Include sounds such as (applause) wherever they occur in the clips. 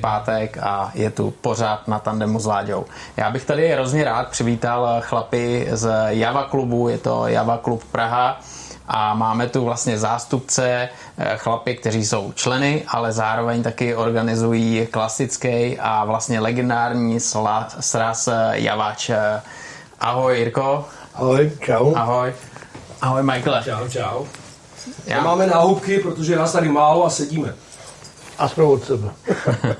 pátek a je tu pořád na tandemu s Láďou. Já bych tady hrozně rád přivítal chlapy z Java klubu, je to Java klub Praha a máme tu vlastně zástupce eh, chlapy, kteří jsou členy, ale zároveň taky organizují klasický a vlastně legendární sraz Javáč. Ahoj Jirko. Ahoj, čau. Ahoj. Ahoj Michael. Čau, čau. Já... Máme náhubky, protože nás tady málo a sedíme. Aspoň od sebe.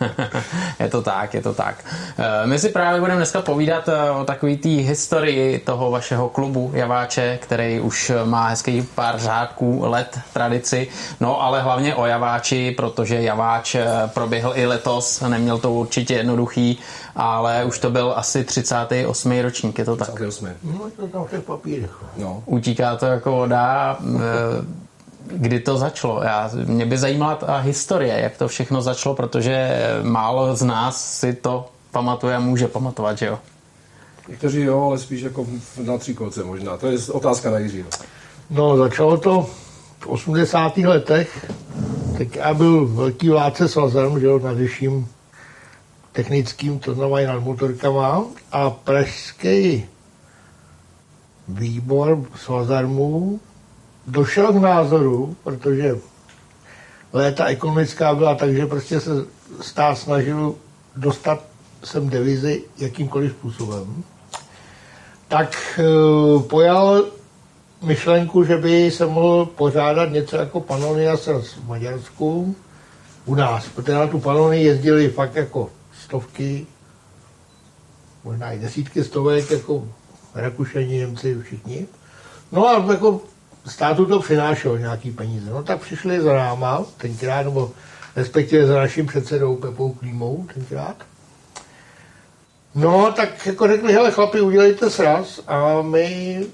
(laughs) je to tak, je to tak. Eh, my si právě budeme dneska povídat eh, o takové té historii toho vašeho klubu Javáče, který už má hezký pár řádků let tradici, no ale hlavně o Javáči, protože Javáč eh, proběhl i letos, neměl to určitě jednoduchý, ale už to byl asi 38. ročník, je to tak? 38. No, to tam v těch papírech. No. Utíká to jako voda kdy to začalo. Já, mě by zajímala ta historie, jak to všechno začalo, protože málo z nás si to pamatuje a může pamatovat, že jo? Někteří jo, ale spíš jako na tříkolce možná. To je otázka na Jiřího. No, začalo to v 80. letech. Tak já byl velký vládce svazem, že jo, na vyšším technickým, to znamená nad motorkama. A pražský výbor svazarmů došel k názoru, protože léta ekonomická byla tak, že prostě se stát snažil dostat sem devizy jakýmkoliv způsobem, tak uh, pojal myšlenku, že by se mohl pořádat něco jako Panonia v Maďarsku u nás, protože na tu Panonii jezdili fakt jako stovky, možná i desítky stovek, jako Rakušani, Němci, všichni. No a jako státu to přinášelo nějaký peníze. No tak přišli za náma tenkrát, nebo respektive za naším předsedou Pepou Klímou tenkrát. No, tak jako řekli, hele chlapi, udělejte sraz a my,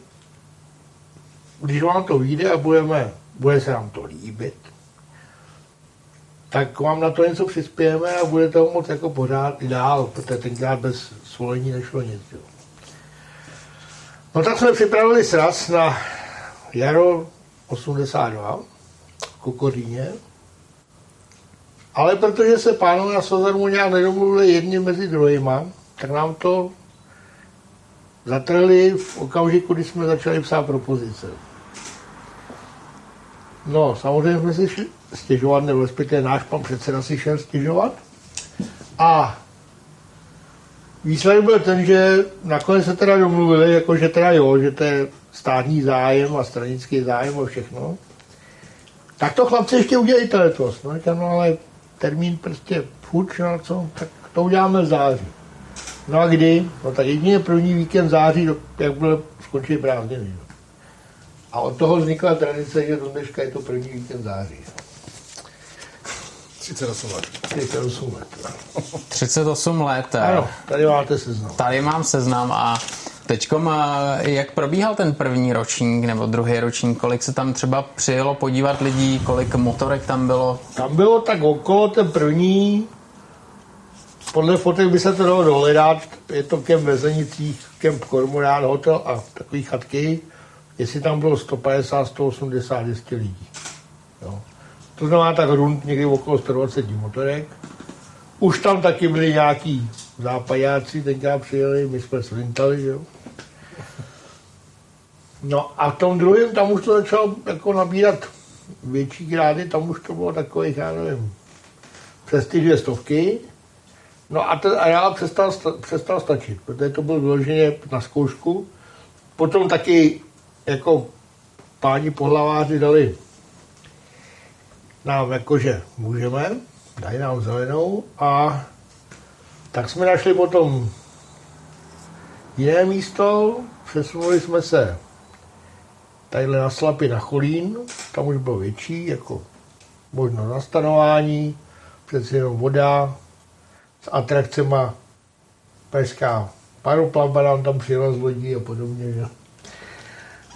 když vám to vyjde a budeme, bude se nám to líbit, tak vám na to něco přispějeme a budete ho moc jako pořád i dál, protože tenkrát bez svolení nešlo nic. Jo. No tak jsme připravili sraz na jaro 82 v Kokoříně, ale protože se pánové na Sozarmu nějak nedomluvili jedni mezi druhýma, tak nám to zatrhli v okamžiku, kdy jsme začali psát propozice. No, samozřejmě jsme si stěžovat, nebo respektive náš pan předseda si šel stěžovat. A výsledek byl ten, že nakonec se teda domluvili, jako že teda jo, že to je státní zájem a stranický zájem a všechno. Tak to chlapci ještě udělejte letos. No, říkám, no ale termín prostě fuč, no co, tak to uděláme v září. No a kdy? No tak jedině první víkend září, jak bude skončit prázdniny. A od toho vznikla tradice, že do dneška je to první víkend září. 38 let. 38 let. 38 let. Ano, tady máte seznam. Tady mám seznam a Teďkom, jak probíhal ten první ročník nebo druhý ročník, kolik se tam třeba přijelo podívat lidí, kolik motorek tam bylo? Tam bylo tak okolo ten první, podle fotek by se to dalo dohledat, je to kem Vezenicích, kem Kormorán, hotel a takový chatky, jestli tam bylo 150, 180, 200 lidí. To znamená tak rund někdy okolo 120 motorek. Už tam taky byli nějaký západáci, tenkrát přijeli, my jsme slintali, jo. No a v tom druhém, tam už to začalo jako nabírat větší grády, tam už to bylo takových, já nevím, přes ty dvě stovky. No a ten areál přestal, přestal stačit, protože to byl vyloženě na zkoušku. Potom taky jako páni pohlaváři dali nám jakože můžeme, dají nám zelenou a tak jsme našli potom jiné místo, přesunuli jsme se tadyhle na Slapy na Cholín, tam už bylo větší, jako možno nastanování, přeci jenom voda, s atrakcema pražská paroplavba nám tam přijela z lodí a podobně. Že?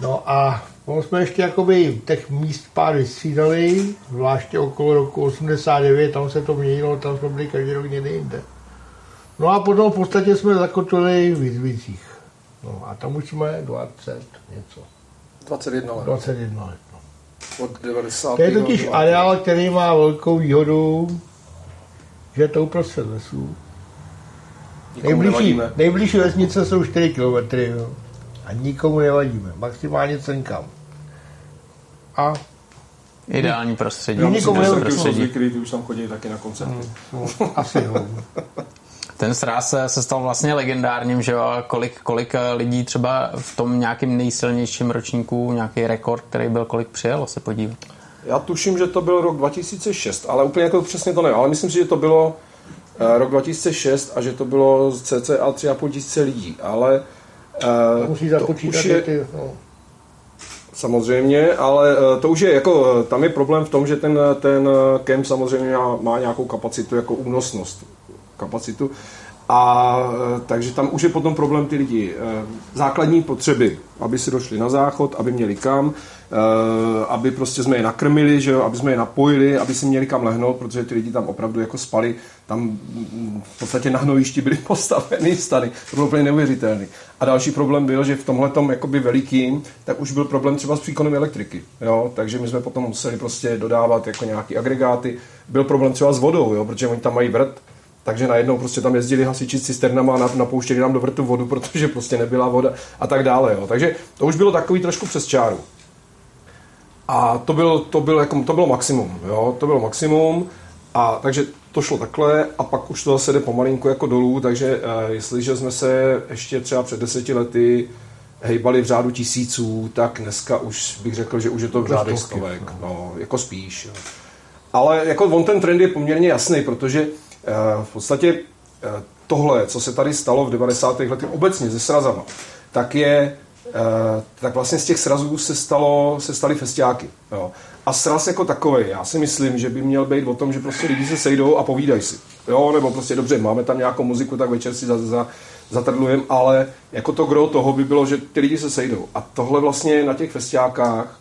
No a no, jsme ještě jakoby těch míst pár vystřídali, zvláště okolo roku 89, tam se to měnilo, tam jsme byli každý rok někde jinde. No a potom v podstatě jsme zakotvili v Jizvicích. No a tam už jsme 20 něco. 21 let. 21 let. No. Od 90. To je totiž areál, který má velkou výhodu, že je to uprostřed lesů. Nejbližší, nejbližší vesnice jsou 4 km jo. a nikomu nevadíme. Maximálně cenkam. A Ideální prostředí. Myslím, nikomu jsou prostředí. zvyklí, ty už tam chodí taky na koncerty. no, asi jo. Ten sráz se se stal vlastně legendárním, že jo? Kolik, kolik eh, lidí třeba v tom nějakým nejsilnějším ročníku, nějaký rekord, který byl, kolik přijelo se podívat. Já tuším, že to byl rok 2006, ale úplně jako přesně to nevím, ale myslím si, že to bylo eh, rok 2006 a že to bylo z cca 3,5 tisíce lidí, ale eh, Musí to započítat už je, ty, no. Samozřejmě, ale eh, to už je jako, eh, tam je problém v tom, že ten, ten eh, kemp samozřejmě má, má nějakou kapacitu, jako únosnost kapacitu. A eh, takže tam už je potom problém ty lidi. eh, Základní potřeby, aby si došli na záchod, aby měli kam, eh, aby prostě jsme je nakrmili, že jo, aby jsme je napojili, aby si měli kam lehnout, protože ty lidi tam opravdu jako spali, tam mm, v podstatě na hnojišti byly (laughs) postaveny stany, to bylo úplně neuvěřitelné. A další problém byl, že v tomhle jakoby velikým, tak už byl problém třeba s příkonem elektriky, jo, takže my jsme potom museli prostě dodávat jako nějaký agregáty, byl problém třeba s vodou, jo, protože oni tam mají vrt, takže najednou prostě tam jezdili hasiči s cisternama a nap- napouštěli nám do vrtu vodu, (laughs) protože prostě nebyla voda a tak dále. Jo. Takže to už bylo takový trošku přes čáru. A to, byl, to, byl, jako, to bylo maximum. Jo. To bylo maximum. A takže to šlo takhle a pak už to zase jde pomalinku jako dolů, takže uh, jestliže jsme se ještě třeba před deseti lety hejbali v řádu tisíců, tak dneska už bych řekl, že už je to v stovky, stovek. No, jako spíš. Jo. Ale jako on ten trend je poměrně jasný, protože eh, v podstatě eh, tohle, co se tady stalo v 90. letech obecně se srazama, tak je eh, tak vlastně z těch srazů se, stalo, se staly festiáky. Jo. A sraz jako takový, já si myslím, že by měl být o tom, že prostě lidi se sejdou a povídají si. Jo, nebo prostě dobře, máme tam nějakou muziku, tak večer si za, za, zatrdlujeme, ale jako to gro toho by bylo, že ty lidi se sejdou. A tohle vlastně na těch festiákách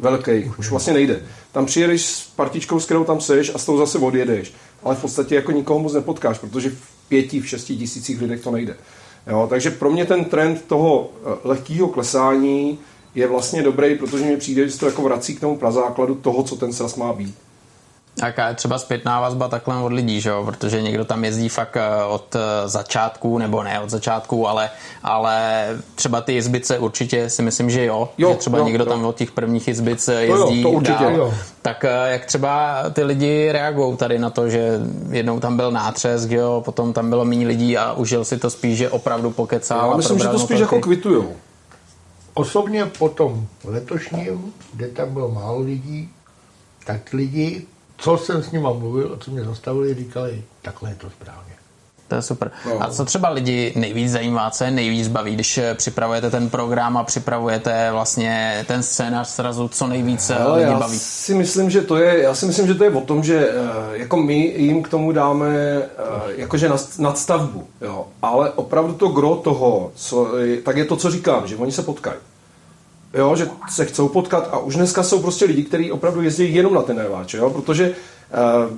velký, už vlastně nejde. Tam přijedeš s partičkou, s kterou tam seš a s tou zase odjedeš. Ale v podstatě jako nikoho moc nepotkáš, protože v pěti, v šesti tisících lidech to nejde. Jo, takže pro mě ten trend toho eh, lehkého klesání je vlastně dobrý, protože mi přijde, že se to jako vrací k tomu prazákladu toho, co ten sraz má být. Jaká je třeba zpětná vazba takhle od lidí, že jo? protože někdo tam jezdí fakt eh, od eh, začátku, nebo ne od začátku, ale, ale třeba ty jizbice určitě si myslím, že jo, Jo, že třeba jo, někdo jo. tam od těch prvních jizbic eh, jo, jezdí to určitě, dál. jo. Tak jak třeba ty lidi reagují tady na to, že jednou tam byl nátřesk, jo, potom tam bylo méně lidí a užil si to spíš, že opravdu pokecal Já a myslím, že to spíš motorky. jako kvitujou. Osobně po tom letošním, kde tam bylo málo lidí, tak lidi, co jsem s nima mluvil a co mě zastavili, říkali, takhle je to správně. To je super. No. A co třeba lidi nejvíc zajímá, co je nejvíc baví, když eh, připravujete ten program a připravujete vlastně ten scénář srazu, co nejvíc eh, Ale lidi já baví? si myslím, že to je, já si myslím, že to je o tom, že eh, jako my jim k tomu dáme jakože nad- nadstavbu, jo. ale opravdu to gro toho, co, tak je to, co říkám, že oni se potkají. Jo, že se chcou potkat a už dneska jsou prostě lidi, kteří opravdu jezdí jenom na ten neváč, jo, protože eh,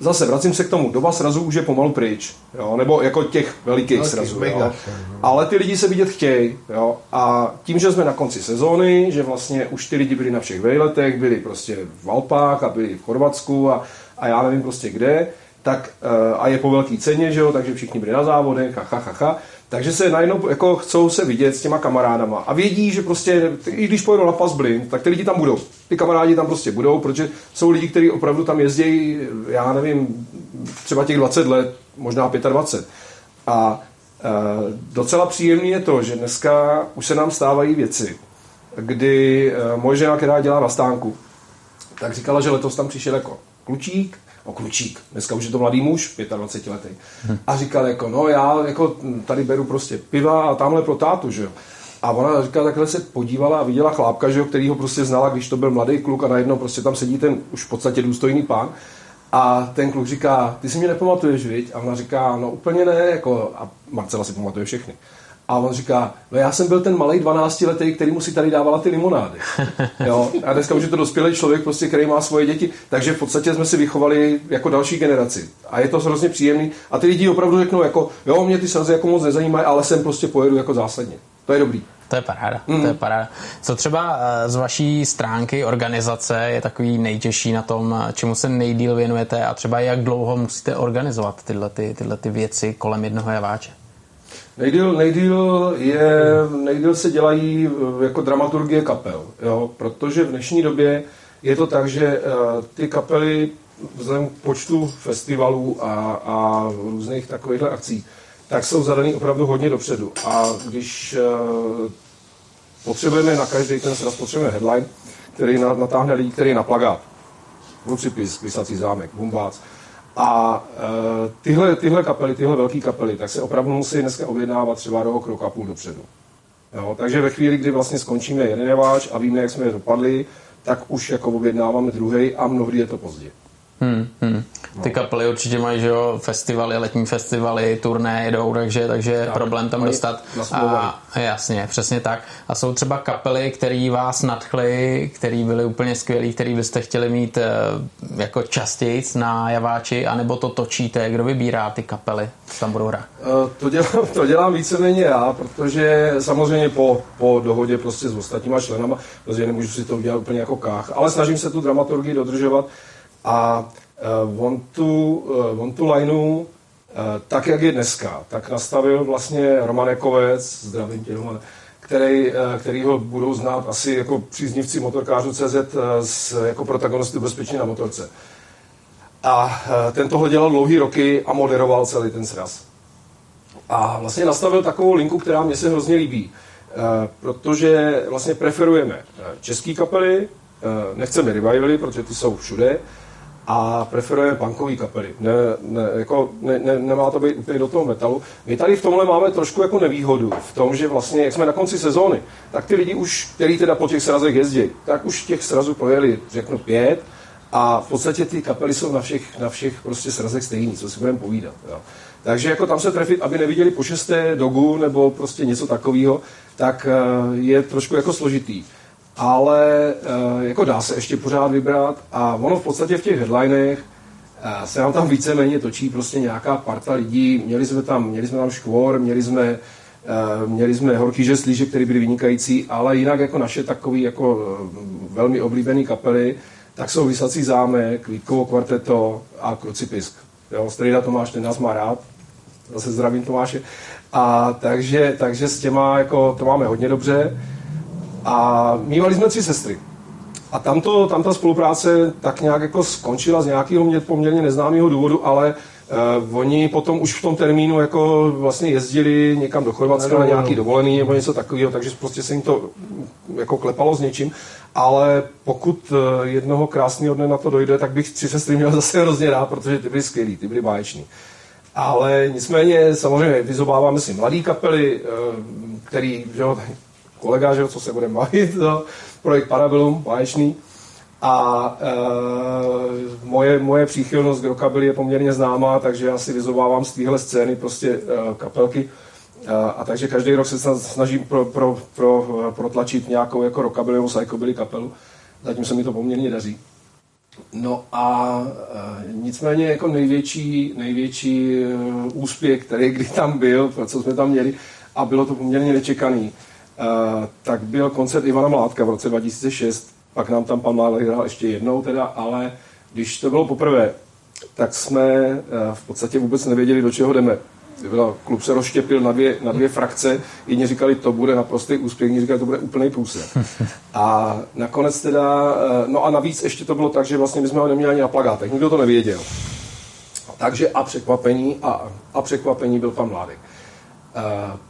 zase vracím se k tomu, doba srazů už je pomalu pryč, jo, nebo jako těch velikých Velkých, srazů, jo. srazů. Ale ty lidi se vidět chtějí, jo. A tím, že jsme na konci sezóny, že vlastně už ty lidi byli na všech vejletech, byli prostě v Alpách a byli v Chorvatsku a, a já nevím prostě kde, tak eh, a je po velké ceně, že jo, takže všichni byli na závodech a ha, ha, ha. Takže se najednou jako chcou se vidět s těma kamarádama a vědí, že prostě, i když pojedou na Pasblin, tak ty lidi tam budou. Ty kamarádi tam prostě budou, protože jsou lidi, kteří opravdu tam jezdí, já nevím, třeba těch 20 let, možná 25. A e, docela příjemný je to, že dneska už se nám stávají věci, kdy e, moje žena, která dělá na stánku, tak říkala, že letos tam přišel jako klučík, no klučík, dneska už je to mladý muž, 25 letý. A říkal jako, no já jako tady beru prostě piva a tamhle pro tátu, že jo. A ona říkala, takhle se podívala a viděla chlápka, že jo, který ho prostě znala, když to byl mladý kluk a najednou prostě tam sedí ten už v podstatě důstojný pán. A ten kluk říká, ty si mě nepamatuješ, viď? A ona říká, no úplně ne, jako, a Marcela si pamatuje všechny. A on říká, no já jsem byl ten malý 12 letý, který mu si tady dávala ty limonády. (laughs) Jo? A dneska už je to dospělý člověk, prostě, který má svoje děti, takže v podstatě jsme si vychovali jako další generaci. A je to hrozně příjemný. A ty lidi opravdu řeknou, jako, jo, mě ty srazy jako moc nezajímají, ale sem prostě pojedu jako zásadně. To je dobrý. To je paráda, mm. to je paráda. Co třeba eh, z vaší stránky organizace je takový nejtěžší na tom, čemu se nejdíl věnujete a třeba jak dlouho musíte organizovat tyhle, ty, tyhle ty věci kolem jednoho javáče? Nejdíl, nejdíl, je, nejdíl se dělají eh, jako dramaturgie kapel, jo? protože v dnešní době je to tak, že uh, ty kapely vzhledem k počtu festivalů a, a různých takovýchhle akcí, tak jsou zadaný opravdu hodně dopředu. A když uh, potřebujeme na každý ten sraz, potřebujeme headline, který natáhne lidi, který na plagát. Lucipis, Vysací zámek, Bumbác. A uh, tyhle, tyhle kapely, tyhle velké kapely, tak se opravdu musí dneska objednávat třeba rok, rok a půl dopředu. Jo, takže ve chvíli, kdy vlastně skončíme jeden a víme, jak jsme je dopadli, tak už jako objednáváme druhý a mnohdy je to pozdě. Hmm, hmm. Ty kapely určitě mají, že jo, festivaly, letní festivaly, turné jedou, takže, takže je problém tam dostat. A, jasně, přesně tak. A jsou třeba kapely, které vás nadchly, které byly úplně skvělé, které byste chtěli mít eh, jako častěji na javáči, anebo to točíte, kdo vybírá ty kapely, co tam budou hrát? Eh, to dělám, to dělám víceméně já, protože samozřejmě po, po dohodě prostě s ostatníma členama, protože nemůžu si to udělat úplně jako kách, ale snažím se tu dramaturgii dodržovat a uh, on, tu, uh, on tu lineu, uh, tak jak je dneska, tak nastavil vlastně Roman Jakovec, zdravím tě Roman, který, který ho budou znát asi jako příznivci motorkářů CZ uh, jako protagonisty bezpečí na motorce. A ten tohle dělal dlouhý roky a moderoval celý ten sraz. A vlastně nastavil takovou linku, která mě se hrozně líbí, protože vlastně preferujeme české kapely, nechceme revivaly, protože ty jsou všude, a preferuje punkové kapely. Ne, ne, jako, ne, ne, nemá to být úplně do toho metalu. My tady v tomhle máme trošku jako nevýhodu v tom, že vlastně, jak jsme na konci sezóny, tak ty lidi už, který teda po těch srazech jezdí, tak už těch srazů projeli, řeknu, pět a v podstatě ty kapely jsou na všech, na všech prostě srazech stejný, co si budeme povídat. Jo. Takže jako tam se trefit, aby neviděli po šesté dogu nebo prostě něco takového, tak eh, je trošku jako složitý ale eh, jako dá se ještě pořád vybrat a ono v podstatě v těch headlinech eh, se nám tam víceméně točí prostě nějaká parta lidí. Měli jsme tam, měli jsme tam škvor, měli jsme, eh, měli jsme horký žeslíže, který byly vynikající, ale jinak jako naše takový jako velmi oblíbený kapely, tak jsou Vysací zámek, Vítkovo kvarteto a Krucipisk. Jo, Strejda Tomáš, ten nás má rád, zase zdravím Tomáše. A takže, takže s těma jako, to máme hodně dobře. A mývali jsme tři sestry. A tam, to, tam ta spolupráce tak nějak jako skončila z nějakého mě poměrně neznámého důvodu, ale uh, oni potom už v tom termínu jako vlastně jezdili někam do Chorvatska na nějaký dovolený nebo něco takového, takže prostě se jim to jako klepalo s něčím. Ale pokud uh, jednoho krásného dne na to dojde, tak bych tři sestry měl (laughs) zase hrozně rád, protože ty byly skvělý, ty byly báječní. Ale nicméně samozřejmě vyzobáváme si mladý kapely, eh, který, že jo, kolega, že, co se bude bavit, (laughs) to, projekt Parabellum, báječný. A e, moje, moje příchylnost k rockabilly je poměrně známá, takže já si vyzobávám z téhle scény prostě e, kapelky. E, a takže každý rok se snažím pro, pro, pro, protlačit nějakou jako rockabilly nebo psychobilly kapelu. Zatím se mi to poměrně daří. No a e, nicméně jako největší, největší e, úspěch, který kdy tam byl, co jsme tam měli, a bylo to poměrně nečekaný, tak byl koncert Ivana Mládka v roce 2006, pak nám tam pan Mládek hrál ještě jednou teda, ale když to bylo poprvé, tak jsme v podstatě vůbec nevěděli, do čeho jdeme. Byla, klub se rozštěpil na dvě, na dvě frakce, jedni říkali, to bude naprostý úspěch, jiní říkali, to bude úplný průser. (laughs) A nakonec teda, no a navíc ještě to bylo tak, že vlastně my jsme ho neměli ani na plagátech, nikdo to nevěděl. Takže a překvapení, a, a překvapení byl pan Mládek.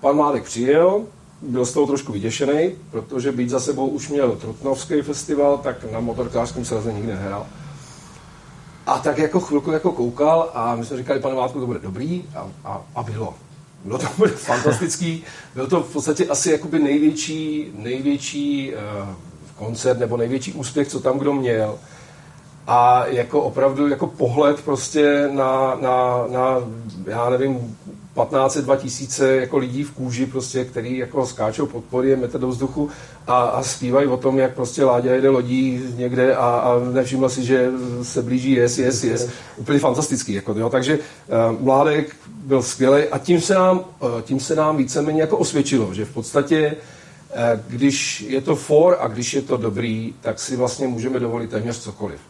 Pan Mládek přijel, byl z toho trošku vyděšený, protože být za sebou už měl Trutnovský festival, tak na motorkářském sraze nikdy nehrál. A tak jako chvilku jako koukal a my jsme říkali, pane Vátku, to bude dobrý a, a, a bylo. Bylo to bude (laughs) fantastický. Byl to v podstatě asi jakoby největší, největší uh, koncert nebo největší úspěch, co tam kdo měl. A jako opravdu jako pohled prostě na, na, na já nevím, 15 2000 jako lidí v kůži, prostě, který jako skáčou pod pody, metr do vzduchu a, a zpívají o tom, jak prostě Láďa jede lodí někde a, a nevšiml si, že se blíží yes, yes, yes. Úplně fantastický. Jako, jo. Takže uh, Mládek byl skvělý a tím se nám, uh, tím se nám víceméně jako osvědčilo, že v podstatě eh, když je to for a když je to dobrý, tak si vlastně můžeme dovolit téměř cokoliv.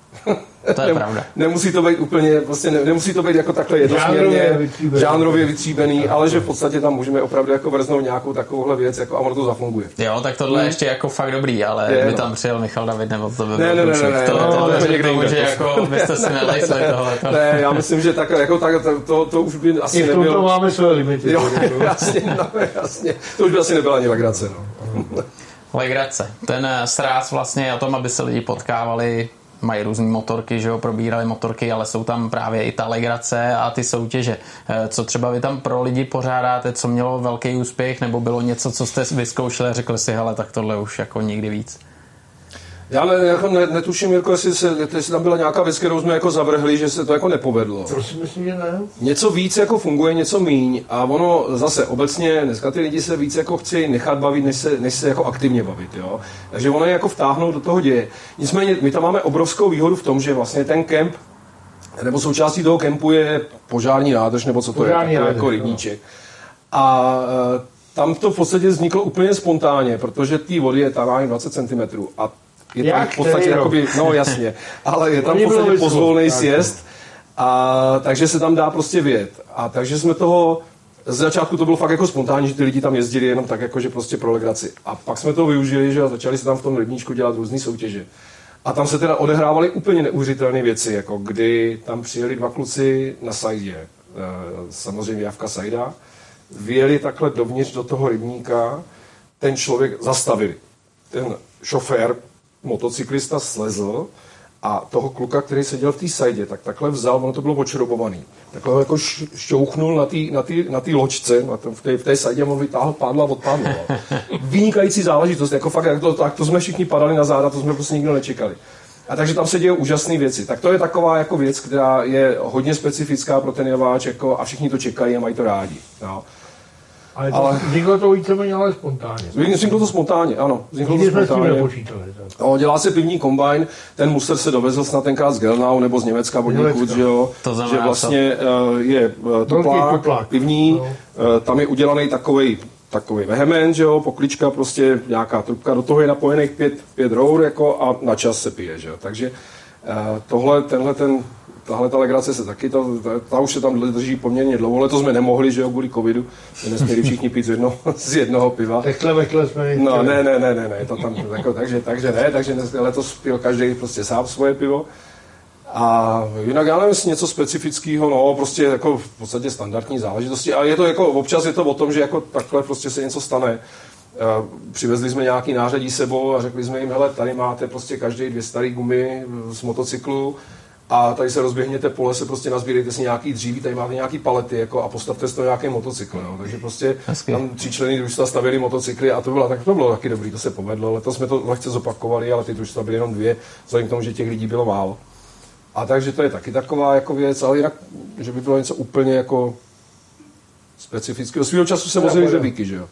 To je pravda. Nemusí to být úplně, vlastně ne, nemusí to být jako takhle jednosměrně, vytříbený. žánrově vytříbený, ale že v podstatě tam můžeme opravdu jako vrznout nějakou takovouhle věc jako, a ono to zafunguje. Jo, tak tohle je ještě jako fakt dobrý, ale Je, by no. tam přijel Michal David, nebo to by Ne, byl ne, ne, ne, ne, to, ne, to, to to, někde tomu, jinde, že to- jako byste si nelejsli (laughs) tohle. Ne, já myslím, že tak, jako, tak, to, to, to už by asi I v tomto nebylo. máme své limity. Jo, (laughs) jasně, no, jasně. To už by asi nebyla ani legrace. No. (laughs) Legrace. Ten eh, sráz vlastně je o tom, aby se lidi potkávali, mají různé motorky, že jo, probírali motorky, ale jsou tam právě i ta legrace a ty soutěže. Eh, Co třeba vy tam pro lidi pořádáte, co mělo velký úspěch, nebo bylo něco, co jste vyzkoušeli a řekli si, hele, tak tohle už jako nikdy víc. Já ne, jako ne, netuším, Jirko, jestli, se, jestli tam byla nějaká věc, kterou jsme jako zavrhli, že se to jako nepovedlo. To si myslím, že ne. Něco víc jako funguje, něco míň a ono zase obecně dneska ty lidi se víc jako chci nechat bavit, než se, než se jako aktivně bavit, jo. Takže ono je jako vtáhnout do toho děje. Nicméně my tam máme obrovskou výhodu v tom, že vlastně ten kemp nebo součástí toho kempu je požární nádrž, nebo co to Požární je, takový nádrž, jako no. rybníček. A e, tam to v podstatě vzniklo úplně spontánně, protože té vody je tam má 20 cm a je tam Jak v podstatě, jakoby, no jasně, ale je tam v podstatě pozvolný sjezd, a takže se tam dá prostě vět. A takže jsme toho, z začátku to bylo fakt jako spontánní, že ty lidi tam jezdili jenom tak jako, že prostě pro legraci. A pak jsme to využili, že a začali se tam v tom rybníčku dělat různé soutěže. A tam se teda odehrávaly úplně neuvěřitelné věci, jako kdy tam přijeli dva kluci na sajdě, eh, samozřejmě Javka Sajda, vyjeli takhle dovnitř do toho rybníka, ten člověk zastavili. Ten šofér, motocyklista slezl a toho kluka, který seděl v té sajdě, tak takhle vzal, ono to bylo očrobovaný, takhle ho jako šťouchnul na té na tý, na tý loďce, na tom, v té, v té sajdě, a on vytáhl pádla od pádla. (laughs) Vynikající záležitost, jako fakt, jak to, tak to jsme všichni padali na záda, to jsme prostě nikdo nečekali. A takže tam se dějí úžasné věci. Tak to je taková jako věc, která je hodně specifická pro ten javáč jako, a všichni to čekají a mají to rádi. Jo. Ale, to, Ale- vzniklo to víceméně ale spontánně. Vzniklo to spontánně, ano. Vzniklo Nikdy to spontánně. No, dělá se pivní kombajn, ten muster se dovezl snad tenkrát z Gelnau nebo z Německa od Německa. někud, že jo, To znamená že vlastně uh, je uh, tuplák, tuplák. pivní, No. uh, tam je udělaný takový takový vehement, že jo, poklička, prostě nějaká trubka, do toho je napojených pět, pět rour jako a na čas se pije, že jo, takže uh, tohle, tenhle ten Tahle ta legrace se taky, ta, ta, ta, už se tam drží poměrně dlouho. Letos jsme nemohli, že jo, kvůli covidu, nesměli všichni pít z jednoho, (laughs) z jednoho piva. Tekle, vekle jsme. No ne, ne, ne, ne, ne, to tam jako, takže, takže ne, takže dnes, letos pil každý prostě sám svoje pivo. A jinak já nevím, něco specifického, no prostě jako v podstatě standardní záležitosti. A je to jako, občas je to o tom, že jako takhle prostě se něco stane. Eh, Přivezli jsme nějaký nářadí sebou a řekli jsme jim, hele, tady máte prostě každý dvě staré gumy z motocyklu a tady se rozběhněte po lese, prostě nazbírejte si nějaký dříví, tady máte nějaký palety jako, a postavte si to nějaký motocykl. Jo. Takže prostě Hezky. tam tři členy družstva stavili motocykly a to bylo, tak to bylo taky dobrý, to se povedlo. Letos jsme to lehce zopakovali, ale ty družstva byly jenom dvě, vzhledem k tomu, že těch lidí bylo málo. A takže to je taky taková jako věc, ale jinak, že by bylo něco úplně jako specifického. Svýho času se vozili řebíky, že jo?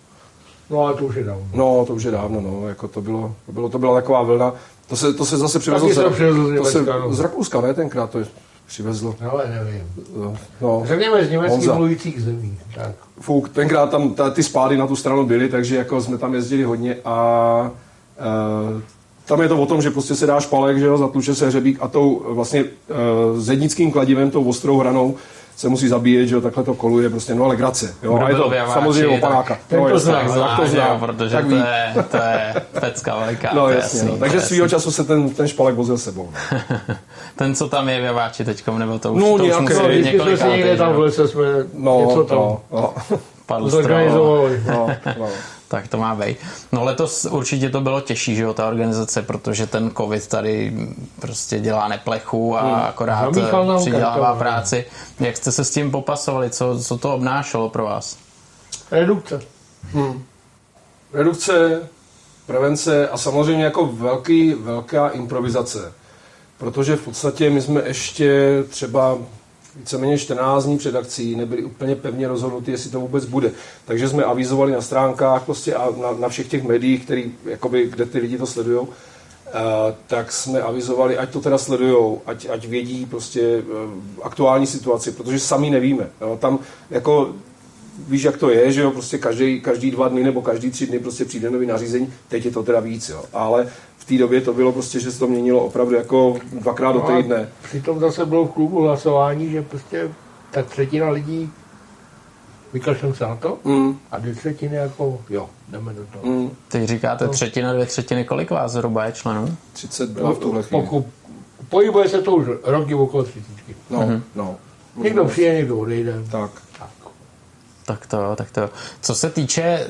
No ale to už je dávno. No, to už je dávno, no, jako to bylo, to, bylo, to byla taková vlna. To se, to se zase přivezlo se z se, no. z Rakouska, ne, tenkrát to přivezlo. Ale nevím. No, Řekněme z německých Honza. mluvících zemí. Tak. Fuk, tenkrát tam ta, ty spády na tu stranu byly, takže jako jsme tam jezdili hodně a e, tam je to o tom, že prostě se dá špalek, že jo, zatluče se hřebík a tou vlastně e, zednickým kladivem, tou ostrou hranou se musí zabíjet, že jo, takhle to koluje, prostě, no ale grace, jo, Kdo a je to v Javáči, samozřejmě tak opanáka. ten no, to jasně, zná, tak zná, to jo, zná, protože tak to je, to je pecka veliká. No to jasně, jasný, no. to takže svýho času se ten, ten špalek vozil sebou. No. (laughs) Ten, co tam je v Javáči teďkom, nebo to už, No, to už nějaké- musí No, být Vždycky jsme si někde tam v lese jsme No, něco tam no, no, (laughs) zorganizovali. no, (laughs) no. Tak to má být. No letos určitě to bylo těžší, že jo, ta organizace, protože ten covid tady prostě dělá neplechu a akorát Zamíchal nám eh, přidělává no. práci. Jak jste se s tím popasovali? Co, co to obnášelo pro vás? Redukce. redukce, prevence a samozřejmě jako velký, velká improvizace. Protože v podstatě my jsme ještě třeba víceméně 14 dní před akcí nebyli úplně pevně rozhodnutí, jestli to vůbec bude. Takže jsme avizovali na stránkách prostě a na, na všech těch médiích, který, jakoby, kde ty lidi to sledují, uh, tak jsme avizovali, ať to teda sledujou, ať, ať vědí prostě uh, aktuální situaci, protože sami nevíme. Jo. Tam jako víš, jak to je, že jo, prostě každý, každý dva dny nebo každý tři dny prostě přijde nový nařízení, teď je to teda víc, jo. Ale v té době to bylo prostě, že se to měnilo opravdu jako dvakrát do No a týdne. Přitom zase bylo v klubu hlasování, že prostě tak třetina lidí vykašlem se na to Mm, a dvě třetiny jako jo. jdeme do toho. Mm, Teď říkáte třetina, dvě třetiny, kolik vás zhruba je členů? 32 v tuhle chvíli. Pokud pohybuje se to už roky okolo třicítky. No, no. Někdo přijde, někdo odejde. Tak. Tak. Tak to, tak to. Co se týče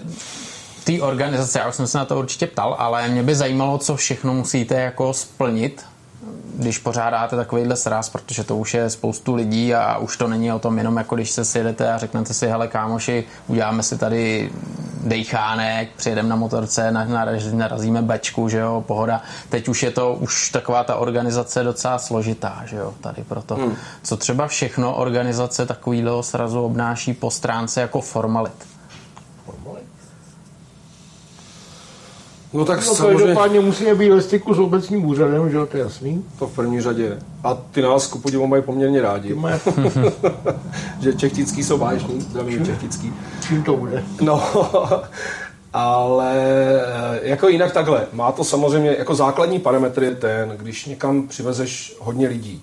té organizace, já už jsem se na to určitě ptal, ale mě by zajímalo, co všechno musíte jako splnit, když pořádáte takovýhle sraz, protože to už je spoustu lidí a už to není o tom jenom jako když se sjedete a řeknete si, hele kámoši, uděláme si tady dejchánek, přijedeme na motorce, na- naraz- narazíme bečku, že jo, pohoda. Teď už je to, už taková ta organizace docela složitá, že jo, tady proto. Hmm. Co třeba všechno organizace takovýhle srazu obnáší po stránce jako formalit? No tak No samozřejmě každopádně musíme být ve styku s obecním úřadem, že jo, to je jasný. to v první řadě. A ty nás ku podivu mají poměrně rádi. Ty má, (laughs) že čechtický jsou vážný, zdravím čechtický. čím to bude? No, (laughs) ale eh, jako jinak takhle. Má to samozřejmě, jako základní parametr je ten, když někam přivezeš hodně lidí,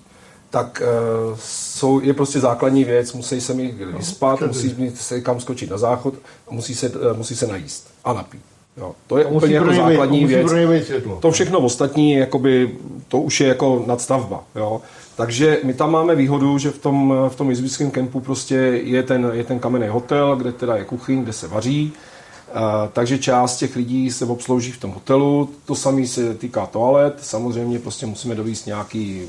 tak uh, jsou, je prostě základní věc, musí se mít kdy spát, musí mít se kam skočit na záchod a musí se, uh, musí se najíst a napít. Jo, to je Musí úplně jako základní musí věc. světlo. To všechno ostatní, jakoby, to už je jako nadstavba. Jo? Takže my tam máme výhodu, že v tom, v tom izbickém kempu prostě je ten, je ten kamenný hotel, kde teda je kuchyň, kde se vaří. Uh, takže část těch lidí se obslouží v tom hotelu, to samé se týká toalet, samozřejmě prostě musíme dovíst nějaký,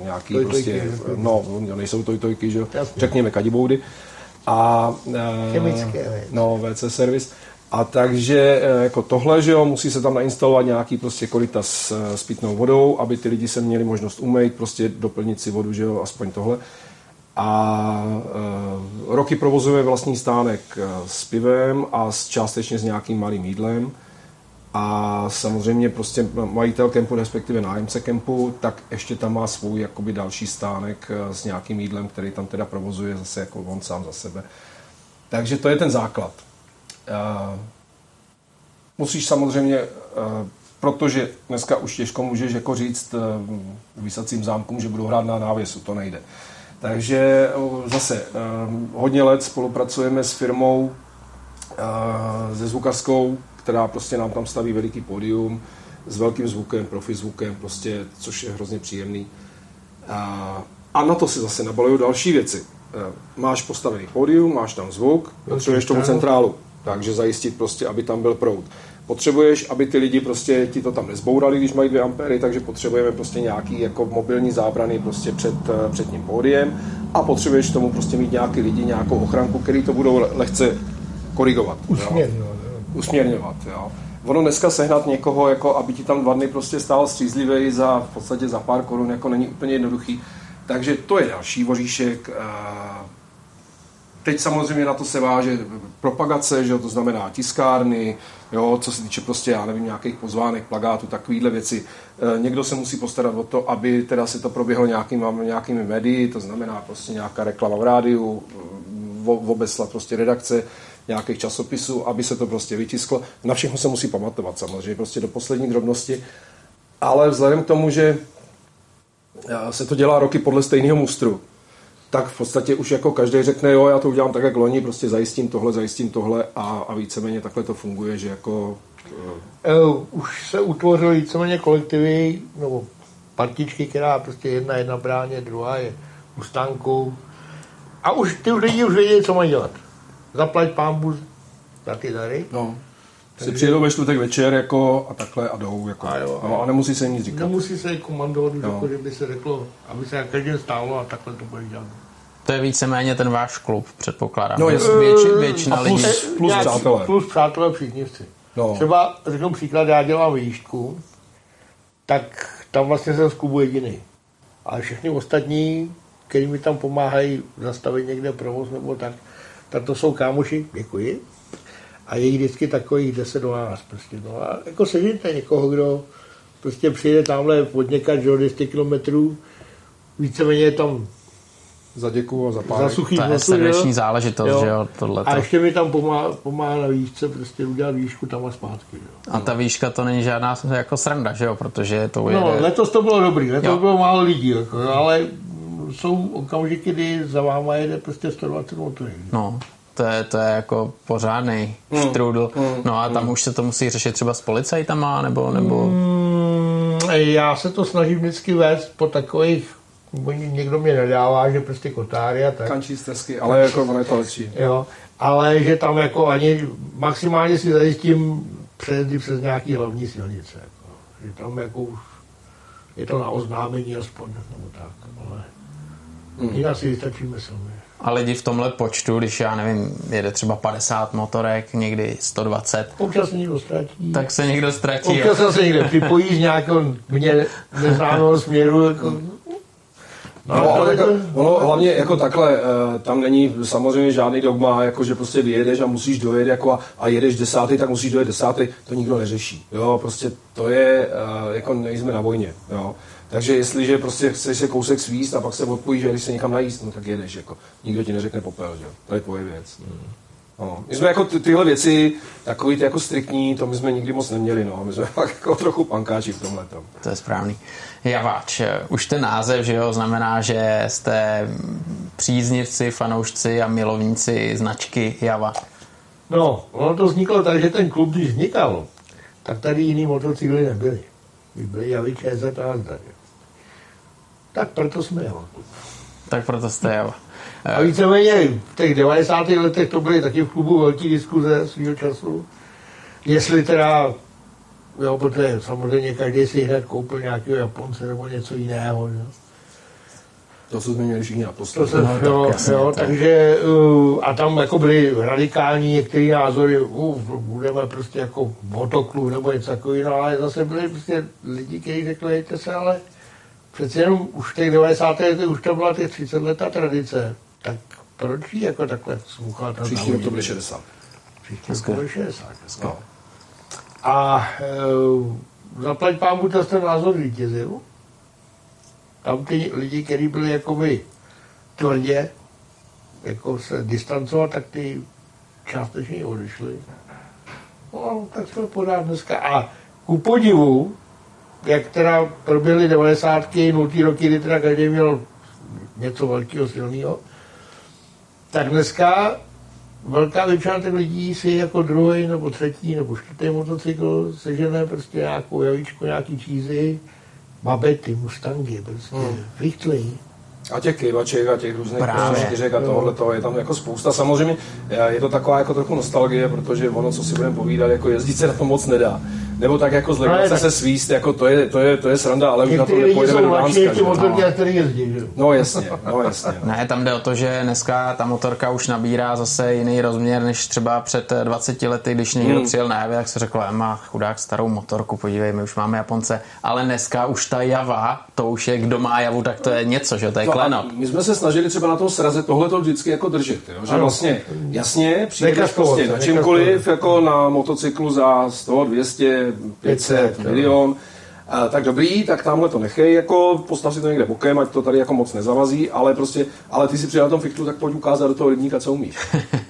eh, nějaký Tojtojky, prostě, jako. no, nejsou tojtojky, že jo, Jasně. řekněme kadiboudy. A, eh, Chemické věci. No, WC servis. A takže eh, jako tohle, že jo, musí se tam nainstalovat nějaký prostě kolita s, eh, s pitnou vodou, aby ty lidi se měli možnost umýt, prostě doplnit si vodu, že jo, aspoň tohle. A e, roky provozuje vlastní stánek s pivem a s, částečně s nějakým malým jídlem. A samozřejmě prostě majitel kempu, respektive nájemce kempu, tak ještě tam má svůj jakoby další stánek s nějakým jídlem, který tam teda provozuje zase jako on sám za sebe. Takže to je ten základ. Musíš samozřejmě, eh, protože dneska už těžko můžeš jako říct eh, vysacím zámkům, že budou hrát na návěsu, to nejde. Takže eh, zase hodně let spolupracujeme s firmou, se zvukařskou, která prostě nám tam staví veliký pódium s velkým zvukem, profi zvukem, prostě, což je hrozně příjemný. A, a na to se zase nabalují další věci. Máš postavený pódium, máš tam zvuk, potřebuješ tomu centrálu, takže zajistit prostě, aby tam byl proud. Potřebuješ, aby ty lidi prostě ti to tam nezbourali, když mají 2 ampéry, takže potřebujeme prostě nějaký jako mobilní zábrany prostě před, eh, před tím pódiem a potřebuješ k tomu prostě mít nějaký lidi, nějakou ochranku, který to budou le- lehce korigovat. Usměrňovat, usměrňovat. Jo. Ono dneska sehnat někoho, jako aby ti tam dva dny prostě stál střízlivý za v podstatě za pár korun, jako není úplně jednoduchý. Takže to je další voříšek. Teď samozřejmě na to se váže propagace, že jo, to znamená tiskárny, jo, co se týče prostě, já nevím, nějakých pozvánek, plagátů, takovýhle věci. Eh, Někdo se musí postarat o to, aby teda se to proběhlo nějakým, nějakými médii, to znamená prostě nějaká reklama v rádiu, v- obeslat prostě redakce nějakých časopisů, aby se to prostě vytisklo. Na všechno se musí pamatovat samozřejmě, prostě do poslední drobnosti. Ale vzhledem k tomu, že eh, se to dělá roky podle stejného mustru, tak v podstatě už jako každý řekne, jo, já to udělám tak, jak loni, prostě zajistím tohle, zajistím tohle a, a víceméně takhle to funguje, že jako Uh, už se utvořily víceméně kolektivy, nebo partičky, která prostě jedna je na bráně, druhá je u stánku. A už ty lidi už vědí, co mají dělat. Zaplať pámbu za ty dary. no, si přijedou ve čtvrtek večer jako a takhle a jdou jako, A jo, a no, a nemusí se jim nic říkat. Nemusí se komandovat, už Jo. jako, že by se řeklo, aby se na každém stálo a takhle to bude dělat. To je víceméně ten váš klub, předpokládám. No, jasně. Větši, většina A plus- lidí. plus přátelé. Plus přátelé příznivci. No. Třeba řeknu příklad, já dělám výšku, tak tam vlastně jsem z klubu jediný. Ale všechny ostatní, kteří mi tam pomáhají zastavit někde provoz nebo tak, tak to jsou kámoši, děkuji. A je jich vždycky takových 10 do nás prostě. No a jako sežijte někoho, kdo prostě přijede tamhle od někač, že jo, 200 kilometrů, víceméně je tam Za děku a za pár. za suchý To je srdeční jo. záležitost, že jo, tohleto. A ještě mi tam pomáhá, pomáhá na výšce prostě udělat výšku tam a zpátky. Jo. A ta výška to není žádná jako sranda, že jo, protože to No, ujede... letos to bylo dobrý, letos Jo. bylo málo lidí, jako, ale jsou okamžiky, kdy za váma jede prostě 120 motory. No, to je, to je jako pořádný štrůdl. No a tam už se to musí řešit třeba s policajtama, nebo, nebo... Mm, já se to snažím vždycky vést po takových, někdo mě nedává, že prostě kotáry a tak. Kančí stezky, ale jako ono je to lepší. Jo, ale že tam jako ani maximálně si zajistím přejezdy přes nějaký hlavní silnice. Jako, že tam jako už je to na oznámení aspoň, nebo tak, ale Hmm. jinak si vystačíme sami. A lidi v tomhle počtu, když já nevím, jede třeba 50 motorek, někdy 120, Občas se někdo ztratí. tak se někdo ztratí. Občas se se někde připojí z nějakého mě neznámého směru. Jako, No, ale jako, ono hlavně jako takhle, eh, tam není samozřejmě žádný dogma, jako že prostě vyjedeš a musíš dojet jako a, a jedeš desátý, tak musíš dojet desátý, to nikdo neřeší. Jo, prostě to je, eh, jako nejsme na vojně, jo. Takže jestliže prostě chceš se kousek svíst a pak se odpojíš, že když se někam najíst, no tak jedeš, jako. Nikdo ti neřekne popel, že jo. To je tvoje věc. No. My jsme jako ty, tyhle věci, takový ty jako striktní, to my jsme nikdy moc neměli, no. My jsme (laughs) fakt jako trochu pankáči v tomhle tom. To je správný. Javáč, už ten název, že jo, znamená, že jste příznivci, fanoušci a milovníci značky Java. No, ono to vzniklo tak, že ten klub, když vznikal, tak tady jiný motocykly nebyly. My byli Javy ČZ a? Tak proto jsme Java. Tak proto jste Java. A víceméně v těch 90. letech to byly taky v klubu velký diskuze svého času. Jestli teda, jo, protože samozřejmě každý si hned koupil nějakého Japonce nebo něco jiného. Že? To, co jsme měli všichni To naposled. se, No, tak jo, jasně, jo, to je- takže uh, a tam jako byly radikální některé názory, uh, budeme prostě jako motoklub nebo něco takového, no, ale zase byli prostě lidi, kteří řekli, hejte se, ale přeci jenom už v těch 90. letech už to byla těch 30 letá tradice, tak proč jí jako takhle smuchat? a Příští to bude 60. Příští to bude 60. No. A e, zaplať pámu to ten názor vítězil. Tam ty lidi, kteří byli jakoby tvrdě jako se distancovat, tak ty částečně odešli. No, tak jsme pořád dneska. A ku podivu, jak teda proběhly 90. nultý roky, kdy teda každý měl něco velkého, silného, tak dneska velká většina těch lidí si jako druhý nebo třetí nebo čtvrtý motocykl sežene prostě nějakou javíčku, nějaký čízy, babety, mustangy, prostě, hmm. Richtly. A těch kejvaček a těch různých prostě čtyřek a tohle toho je tam jako spousta. Samozřejmě eh, je to taková jako trochu nostalgie, protože ono, co si budeme povídat, jako jezdit se na to moc nedá. Nebo tak jako z No, legrace tak- se svíst, jako to je, to je, to je sranda, ale už na to nepojedeme do Dánska. ještě že? motorky, který jezdí, že? jo. No jasně, no jasně. no. Ne, tam jde o to, že dneska ta motorka už nabírá zase jiný rozměr, než třeba před 20 lety, když někdo Hmm. přijel na Javě, tak se řekl, má chudák starou motorku, podívej, my už máme Japonce. Ale dneska už ta Java, to už je, kdo má Javu, tak to je něco, že to je No klenot. my jsme se snažili třeba na tom sraze tohle to vždycky jako držet, jo? že Ano. vlastně jasně přijdeš prostě na čemkoliv nekašlovat. jako na motocyklu za 100, 200, 500, 500, milion, a, tak dobrý, tak tamhle to nechej, jako postav si to někde bokem, ať to tady jako moc nezavazí, ale prostě, ale ty si přijel na tom fiktu, tak pojď ukázat do toho rybníka, co umíš. (laughs)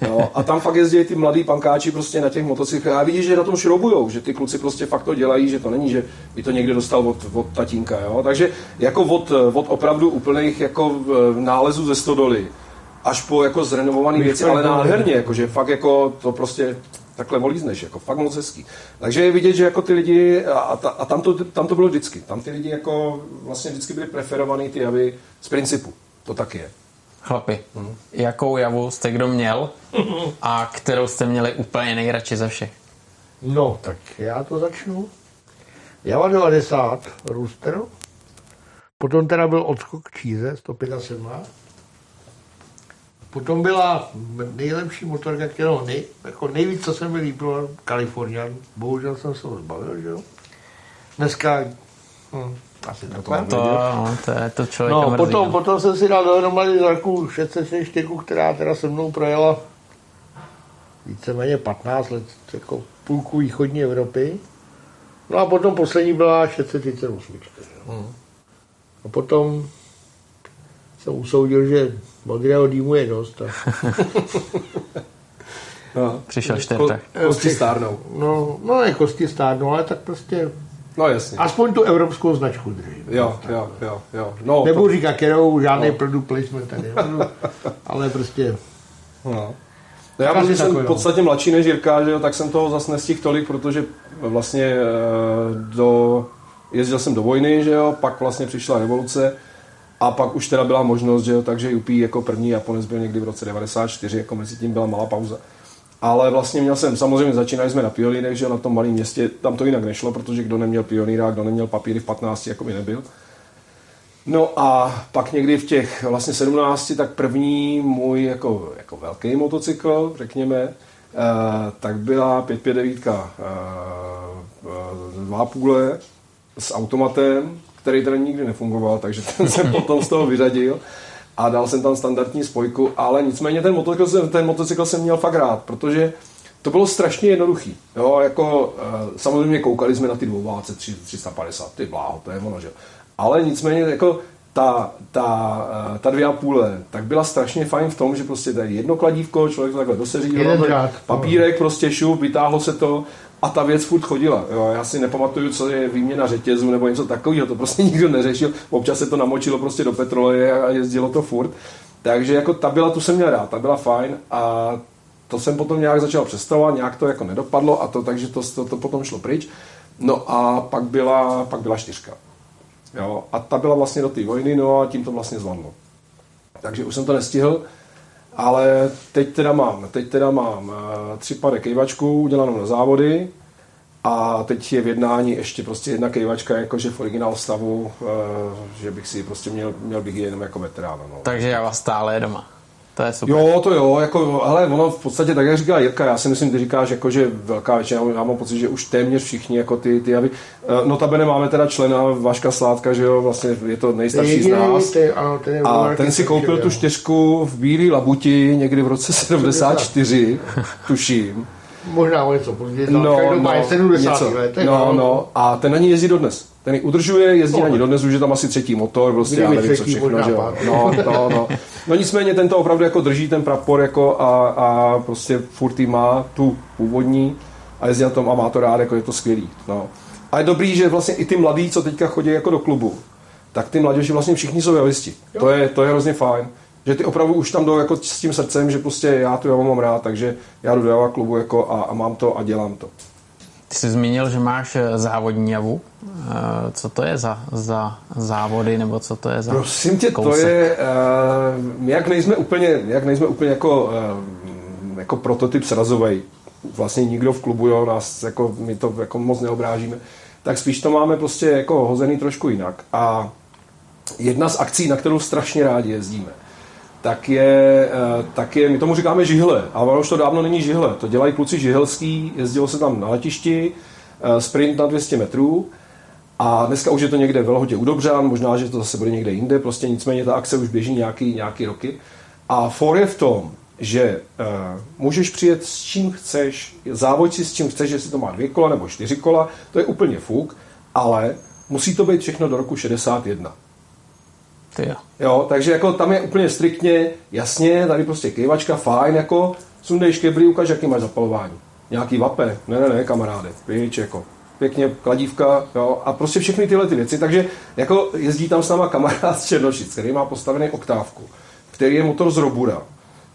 Jo? A tam fakt jezdí ty mladí pankáči prostě na těch motocyklech a vidíš, že na tom šroubujou, že ty kluci prostě fakt to dělají, že to není, že by to někde dostal od, od tatínka, jo? takže jako od, od opravdu úplných jako nálezů ze stodoly, až po jako zrenovované věci, ale nádherně, jakože fakt jako to prostě takhle volízneš, jako fakt moc hezký. Takže je vidět, že jako ty lidi, a, a, a tam, to, tam to bylo vždycky, tam ty lidi jako vlastně vždycky byli preferovaný ty javy z principu, to tak je. Chlapi, jakou Javu jste kdo měl a kterou jste měli úplně nejradši ze všech? No, tak já to začnu. Java 90, Rooster. Potom teda byl odskok číze, 175. Potom byla nejlepší motorka, kterou nej, jako nejvíc, co se mi líbilo, Kalifornian. Bohužel jsem se ho zbavil, že jo. Dneska hm, asi takhle. To, no, to je to člověka No, mrzí. potom, no. potom jsem si dal dohromady Zarku 604, která teda se mnou projela víceméně 15 let, jako půlku východní Evropy. No a potom poslední byla 638. že jo. A potom jsem usoudil, že modrého dýmu je dost. A, (laughs) No, Přišel čtvrtek. kosti stárnou. no, no ne kosti stárnou, ale tak prostě No jasně. aspoň tu evropskou značku držím. Jo, jo, jo, jo. No, Nebudu to, říkat, kterou, žádný no. product placement tady, nebudu, ale prostě no. No já protože jsem v no. podstatě mladší než Jirka, že jo, tak jsem toho zase nestihl tolik, protože vlastně eh, do, jezdil jsem do vojny, že jo, pak vlastně přišla revoluce a pak už teda byla možnost, že jo, takže Yupi jako první Japonec byl někdy v roce 94, jako mezi tím byla malá pauza. Ale vlastně měl jsem, samozřejmě začínali jsme na pionýrech, že jo, na tom malém městě, tam to jinak nešlo, protože kdo neměl pionýra, kdo neměl papíry v 15, jako by nebyl. No a pak někdy v těch vlastně 17, tak první můj jako, jako velký motocykl, řekněme, eh, tak byla 559 eh, eh, dva půle s automatem, který teda nikdy nefungoval, takže ten jsem (laughs) potom z toho vyřadil a dal jsem tam standardní spojku, ale nicméně ten motocykl, jsem- ten motocykl jsem měl fakt rád, protože to bylo strašně jednoduchý. Jo, jako, eh, samozřejmě koukali jsme na ty dvouváce 350, ty bláho, to je ono, že. Ale nicméně jako ta, ta, eh, ta dvě a půle, tak byla strašně fajn v tom, že prostě tady jedno kladívko, člověk to takhle doseří, papírek, prostě šup, vytáhlo se to a ta věc furt chodila. Jo, já si nepamatuju, co je výměna řetězu nebo něco takového, to prostě (laughs) nikdo neřešil. Občas se to namočilo prostě do petroleje a jezdilo to furt. Takže jako ta byla, tu jsem měl rád, ta byla fajn a to jsem potom nějak začal přestavovat, nějak to jako nedopadlo a to, takže to, to, to potom šlo pryč. No a pak byla, pak byla čtyřka. Jo, a ta byla vlastně do té vojny, no a tím to vlastně zvadlo. Takže už jsem to nestihl, ale teď teda mám, teď teda mám eh, tři pade kejvačků udělanou na závody a teď je v jednání ještě prostě jedna kejvačka jakože v originál stavu, eh, že bych si prostě měl, měl bych ji jenom jako veterán. No. Takže já vás stále je doma. To je super. Jo, to jo, jako, ale ono v podstatě, tak jak říká Jirka, já si myslím, ty říkáš, jako, že velká většina, já mám pocit, že už téměř všichni, jako ty, ty aby, eh, notabene máme teda člena Vaška Sládka, že jo, vlastně je to nejstarší z nás. Ty, ano, ten je A ten si koupil tu čtyřku v bílé labuti někdy v roce 74, tuším. Možná o něco později, No, no, no, no, 70 něco. letech. no, no, a ten na ní jezdí dodnes. Ten ji udržuje, jezdí No. na ní dodnes, už je tam asi třetí motor, prostě já nevím, co všechno, že jo. No, no, no. (laughs) No nicméně ten to opravdu jako drží ten prapor jako a, a prostě furt má tu původní a jezdí na tom a má to rád, jako je to skvělý. No. A je dobrý, že vlastně i ty mladí, co teďka chodí jako do klubu, tak ty mladěži vlastně všichni jsou javisti. To je, to je hrozně fajn. Že ty opravdu už tam jdou jako s tím srdcem, že prostě já tu javu mám rád, takže já jdu do java klubu jako a, a mám to a dělám to. Ty jsi zmínil, že máš eh, závodní javu. Eh, Co to je za, za závody, nebo co to je za Prosím tě, to kousek? je, uh, my jak nejsme úplně, jak nejsme úplně jako, uh, jako prototyp srazovej, vlastně nikdo v klubu, jo, nás jako, my to jako moc neobrážíme, tak spíš to máme prostě jako hozený trošku jinak. A jedna z akcí, na kterou strašně rádi jezdíme, tak je, eh, tak je, my tomu říkáme žihle, a ono už to dávno není žihle, to dělají kluci žihelský, jezdilo se tam na letišti, eh, sprint na 200 metrů, a dneska už je to někde v Lhotě u Dobřan, možná, že to zase bude někde jinde, prostě nicméně ta akce už běží nějaký, nějaký roky. A for je v tom, že uh, můžeš přijet s čím chceš, závod si s čím chceš, jestli to má dvě kola nebo čtyři kola, to je úplně fuk, ale musí to být všechno do roku 61. Ty jo. Takže jako tam je úplně striktně, jasně, tady prostě kejvačka, fajn, jako sundej škebry, ukaž, jaký máš zapalování. Nějaký vape, ne, ne, ne, kamaráde, pryč, jako pěkně kladívka, jo, a prostě všechny tyhle ty věci, takže jako jezdí tam s náma kamarád (laughs) z Černošic, který má postavený oktávku, který je motor z Robura,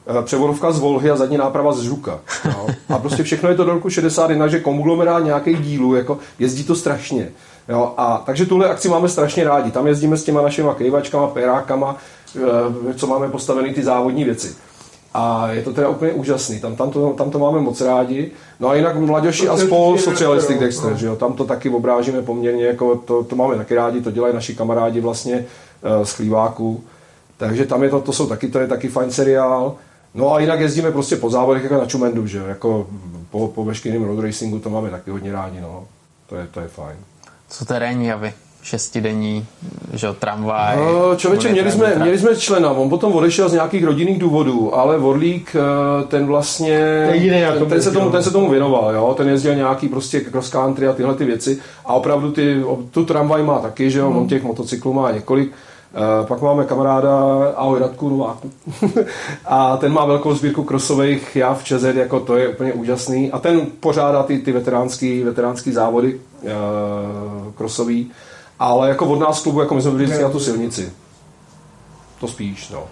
eh, převodovka z Volhy a zadní náprava z Žuka. Jo. A prostě všechno je to do roku 61, že konglomerát nějakých dílů, jako jezdí to strašně. Jo. A, takže tuhle akci máme strašně rádi. Tam jezdíme s těma našima kejvačkama, perákama, eh, co máme postavený ty závodní věci. A je to teda úplně úžasný. Tam, tam, to, tam to máme moc rádi. No a jinak Mladěši a spol Socialistic Dexter, no. že jo? Tam to taky obrážíme poměrně, jako to, to máme taky rádi, to dělají naši kamarádi vlastně uh, z Chlíváku. Takže tam je to, to jsou taky, to je taky fajn seriál. No a jinak jezdíme prostě po závodech jako na Čumendu, že jo? Jako po, po veškerém road racingu to máme taky hodně rádi, no. To je, to je fajn. Co terénní javy? Šestidenní, že jo, tramvaj. No, člověče, měli jsme, měli jsme člena, on potom odešel z nějakých rodinných důvodů, ale Vorlík, eh, ten vlastně, ten, ten, se tomu, ten se tomu věnoval, jo? ten jezdil nějaký prostě cross country a tyhle ty věci a opravdu ty, tu tramvaj má taky, že jo, on těch motocyklů má několik pak máme kamaráda Ahoj Radku Nováku. (laughs) a ten má velkou sbírku krosových jav ČZ, jako to je úplně úžasný. A ten pořádá ty, ty veteránský, veteránský závody uh, krosový. Ale jako od nás klubu, jako my jsme byli na tu silnici. To spíš, no.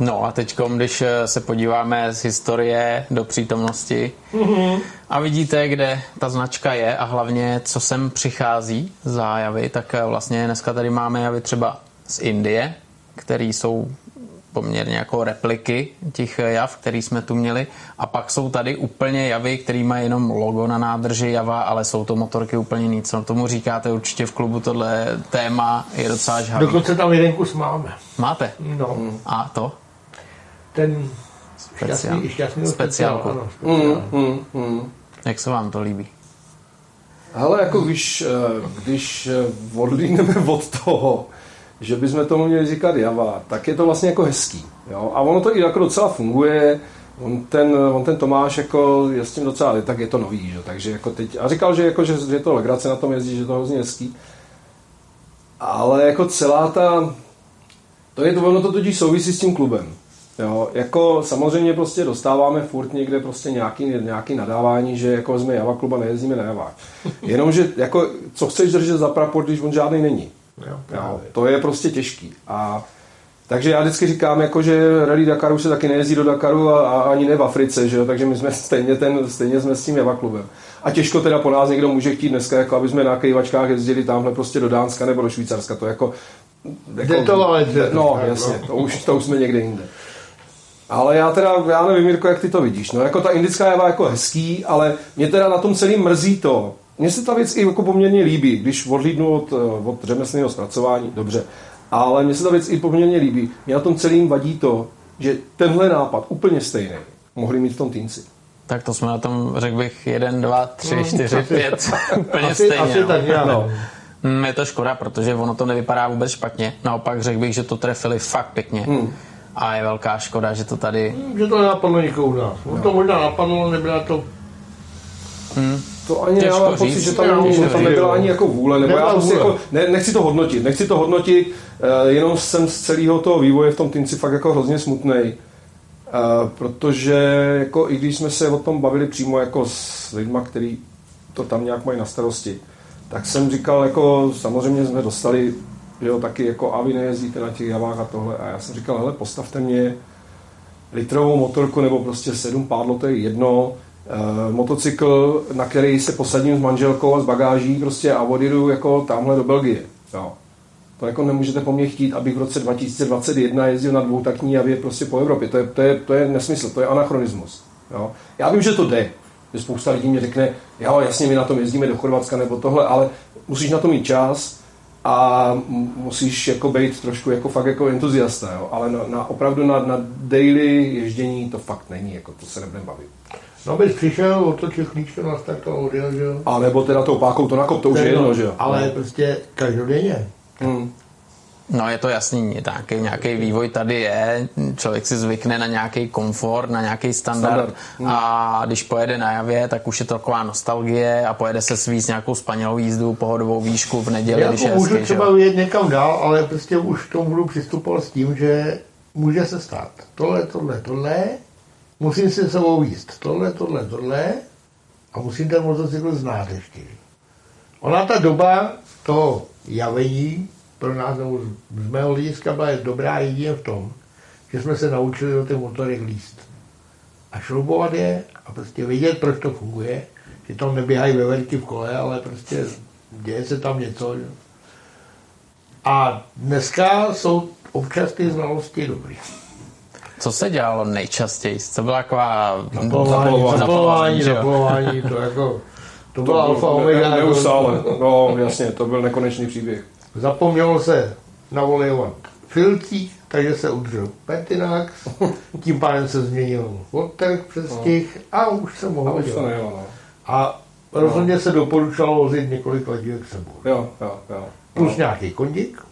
No a teď, když eh, se podíváme z historie do přítomnosti mm-hmm. a vidíte, kde ta značka je a hlavně, co sem přichází zájavy, tak eh, vlastně dneska tady máme javy třeba z Indie, které jsou poměrně jako repliky těch jav, který jsme tu měli. A pak jsou tady úplně javy, které mají jenom logo na nádrži java, ale jsou to motorky úplně nic. Co tomu říkáte určitě v klubu tohle téma je docela žhavý. Dokonce tam jeden kus máme. Máte? No. A to? Ten Speciál. šťastný, šťastný Speciálku. Ano, speciál. Mm, mm, mm. Jak se vám to líbí? Ale jako když, eh, když eh, odlídneme od toho, že bychom tomu měli říkat Java, tak je to vlastně jako hezký. Jo? A ono to i jako docela funguje. On ten, on ten Tomáš jako je s tím docela, tak je to nový, že? takže jako teď, a říkal, že, jako, že, že to legrace na tom jezdí, že to hrozně hezký. Ale jako celá ta, to je to, ono to totiž souvisí s tím klubem. Jo, jako samozřejmě prostě dostáváme furt někde prostě nějaký, nějaký nadávání, že jako jsme Java kluba nejezdíme na Javách. Jenomže jako, co chceš držet za prapor, když on žádný není. Jo, Jo, to je prostě těžký. A takže já vždycky říkám, jako, že Rally Dakaru se taky nejezdí do Dakaru a, a ani ne v Africe, že jo? takže my jsme stejně, ten, stejně jsme s tím Java klubem. A těžko teda po nás někdo může chtít dneska, jako aby jsme na kejvačkách jezdili tamhle prostě do Dánska nebo do Švýcarska. To jako, jako Jde to, ale jde. No, Tak, jasně, no. to už, to už jsme někde jinde. Ale já teda, já nevím, Mirko, jak ty to vidíš. No, jako ta indická java jako hezký, ale mě teda na tom celým mrzí to. Mně se ta věc i jako poměrně líbí, když odhlídnu od, eh, od řemeslného zpracování, dobře. Ale mně se ta věc i poměrně líbí. Mě na tom celým vadí to, že tenhle nápad, úplně stejný, mohli mít v tom týnci. Tak to jsme na tom, řekl bych, jeden, dva, tři, čtyři, pět, (laughs) úplně Asi, stejně. asi no. tak nějak. No. Mm, Je to škoda, protože ono to nevypadá vůbec špatně. Naopak řekl bych, že to trefili fakt pěkně. Hmm. A je velká škoda, že to tady... Že to nenapadlo nikoho u nás. No. to možná napadlo, ale nebyla to... To ani Těžko já mám pocit, že tam, Těžko že tam nebyla ani jako vůle, nebo Nebyla já prostě vůle. jako, ne, nechci to hodnotit, nechci to hodnotit, eh, jenom jsem z celého toho vývoje v tom Tinci fakt jako hrozně smutnej, eh, protože jako i když jsme se o tom bavili přímo jako s lidma, který to tam nějak mají na starosti, tak jsem říkal, jako samozřejmě jsme dostali, že jo, taky jako a vy nejezdíte na těch javách a tohle a já jsem říkal, hele, postavte mě litrovou motorku nebo prostě sedm pádlo, to je jedno, motocykl, na který se posadím s manželkou a s bagáží prostě a odjedu jako tamhle do Belgie. Jo. To jako nemůžete po mně chtít, abych v roce 2021 jezdil na dvoutaktní javě prostě po Evropě. To je, to je, to je nesmysl, to je anachronismus. Jo. Já vím, že to jde. Že spousta lidí mě řekne, jo, jasně, my na tom jezdíme do Chorvatska nebo tohle, ale musíš na to mít čas a musíš jako být trošku jako fakt jako entuziasta, jo. ale na, na, opravdu na, na daily ježdění to fakt není, jako to se nebudeme bavit. No bys přišel, otočil klíčko, nastartoval, odjel, že jo? A nebo teda tou pákou to nakop, to už je jedno, že jo. Ale prostě každodenně. Hmm. No je to jasný, nějaký, nějaký vývoj tady je, člověk si zvykne na nějaký komfort, na nějaký standard, Standard. standard. a když pojede na javě, tak už je to taková nostalgie a pojede se svízt nějakou spanělou jízdu, pohodovou výšku v neděli, Já když jako je můžu hezky, že třeba vyjet někam dál, ale prostě už k tomu budu přistupovat s tím, že může se stát tohle, tohle, tohle, musím si sebou jíst tohle, tohle, tohle a musím ten motocykl znát ještě. Ona ta doba toho javení pro nás, nebo z mého hlediska byla dobrá jedině v tom, že jsme se naučili do těch motorek líst. A šroubovat je a prostě vědět, proč to funguje, že tam neběhají veverky v kole, ale prostě děje se tam něco. Že? A dneska jsou občas ty znalosti dobré. Co se dělalo nejčastěji? Co byla taková Zapolování, zapolování, to jako, to byla alfa omega. Ne, jako- neustále, no jasně, to byl nekonečný příběh. Zapomnělo se navolejovat filcích, takže se udržel Petinax, tím pádem se změnil odtrh přes těch a už se A mohlo už to dělat. nejelo, no. A rozhodně se doporučalo vozit několik ledívek sebou. Jo, jo, jo. Plus nějaký kondík.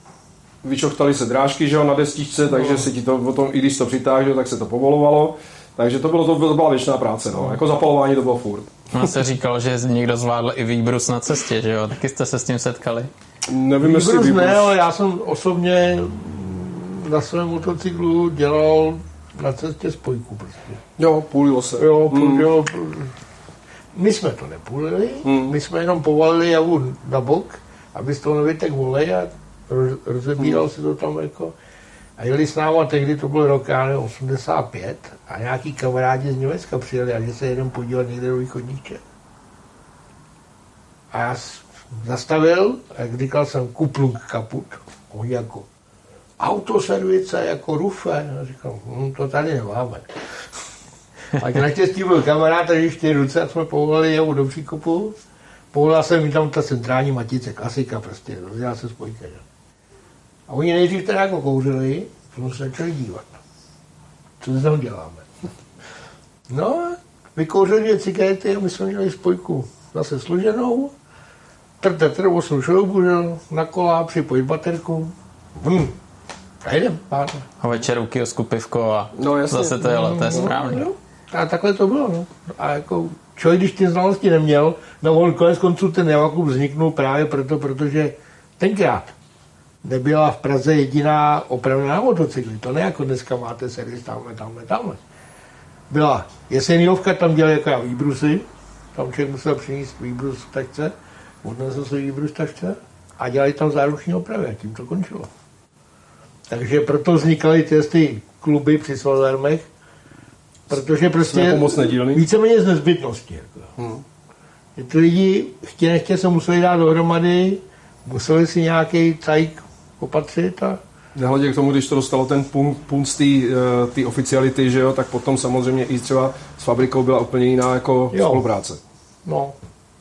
Vyčochtali se drážky, že jo, na destičce, takže No. se ti to potom, i když to přitáhl, tak se to povolovalo. Takže to, bylo, to, to byla věčná práce, no. Jako zapalování to bylo furt. On se říkal, že někdo zvládl i výbrus na cestě, že jo? Taky jste se s tím setkali. Nevím, jestli Výbrus ne, ale já jsem osobně na svém motocyklu dělal na cestě spojku prostě. Jo, půlilo se. Jo, Hmm. mm. jo, my jsme to nepůlili, Hmm. my jsme jenom povalili javu na bok, aby z toho nevytek volej a rozebíral se to tam jako. A jeli s náma, tehdy to byl rok, já nevím, 85 a nějaký kamarádi z Německa přijeli a že se jeden podívat někde do východních Čech. A já zastavil, a jak říkal jsem, kuplung kaput. Oni jako, autoservice jako rufe. A říkal, hm, to tady nemáme. (laughs) A naštěstí byl kamarád, takže čtyři ruce a jsme povolali jeho do příkopu. Povolal jsem mi tam ta centrální matice, klasika prostě, rozdělal se spojka. Že? A oni nejdřív teda jako kouřili, jsme se začali dívat. Co tam děláme? (laughs) No, vykouřili dvě cigarety a my jsme měli spojku zase služenou. Tr, tr, osm šroubů, že jo, na kola, připojit baterku. Hm. A jdem, pán. A večer u kiosku pivko a No, jasně. zase to jelo, to je správně. No, a takhle to bylo. No. A jako člověk, když ty znalosti neměl, no on konec konců ten Java vzniknul právě proto, protože tenkrát nebyla v Praze jediná opravná motocykly. To ne jako dneska máte servis tamhle, tamhle, tamhle. Byla Jeseníovka, tam dělali jako výbrusy, tam člověk musel přinést výbrus v tašce, odnesl si výbrus v tašce a dělali tam záruční opravy a tím to končilo. Takže proto vznikaly ty, ty kluby při svazarmech, protože prostě Jako víceméně z nezbytnosti. Jako. Hmm. Ty lidi chtě nechtě se museli dát dohromady, museli si nějaký cajk opatřit a Nehledě k tomu, když to dostalo ten punkt, punkt z té té oficiality, že jo, tak potom samozřejmě i třeba s fabrikou byla úplně jiná jako Jo. spolupráce. no,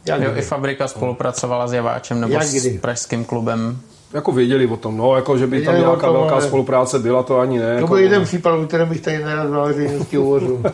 jak Jo, kdy. i fabrika spolupracovala s Javáčem nebo Jak s kdy? pražským klubem. Jako věděli o tom, no, jako že by tam Věděli nějaká tom, velká ale- spolupráce byla, to ani ne. To jako, byl jeden případ, o kterém bych tady nerad na veřejnosti hovořil. (laughs)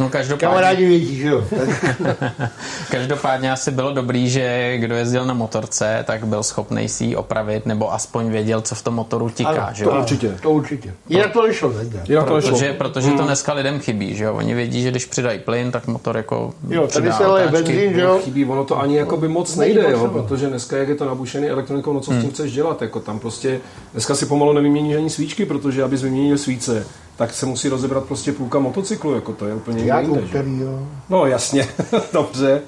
No každopádně, Kamarádi vědí, že jo? (laughs) (laughs) každopádně asi bylo dobrý, že kdo jezdil na motorce, tak byl schopný si ji opravit nebo aspoň věděl, co v tom motoru tiká, Ano, že to jo? určitě. To určitě. Jinak to nešlo, ne? Jinak to nešlo. Protože, protože to dneska lidem chybí, že jo? Oni vědí, že když přidají plyn, tak motor jako Jo, tady se otáčky. benzín, že jo? Chybí, ono to ani jako by moc nejde, jo, protože dneska, jak je to nabušený elektronikou, no co s tím chceš dělat, jako tam prostě, dneska si pomalu nevyměníš ani svíčky, protože abys vyměnil svíce, tak se musí rozebrat prostě půlka motocyklu, jako to je úplně Jak jinde, který, jo. No jasně, (laughs) dobře,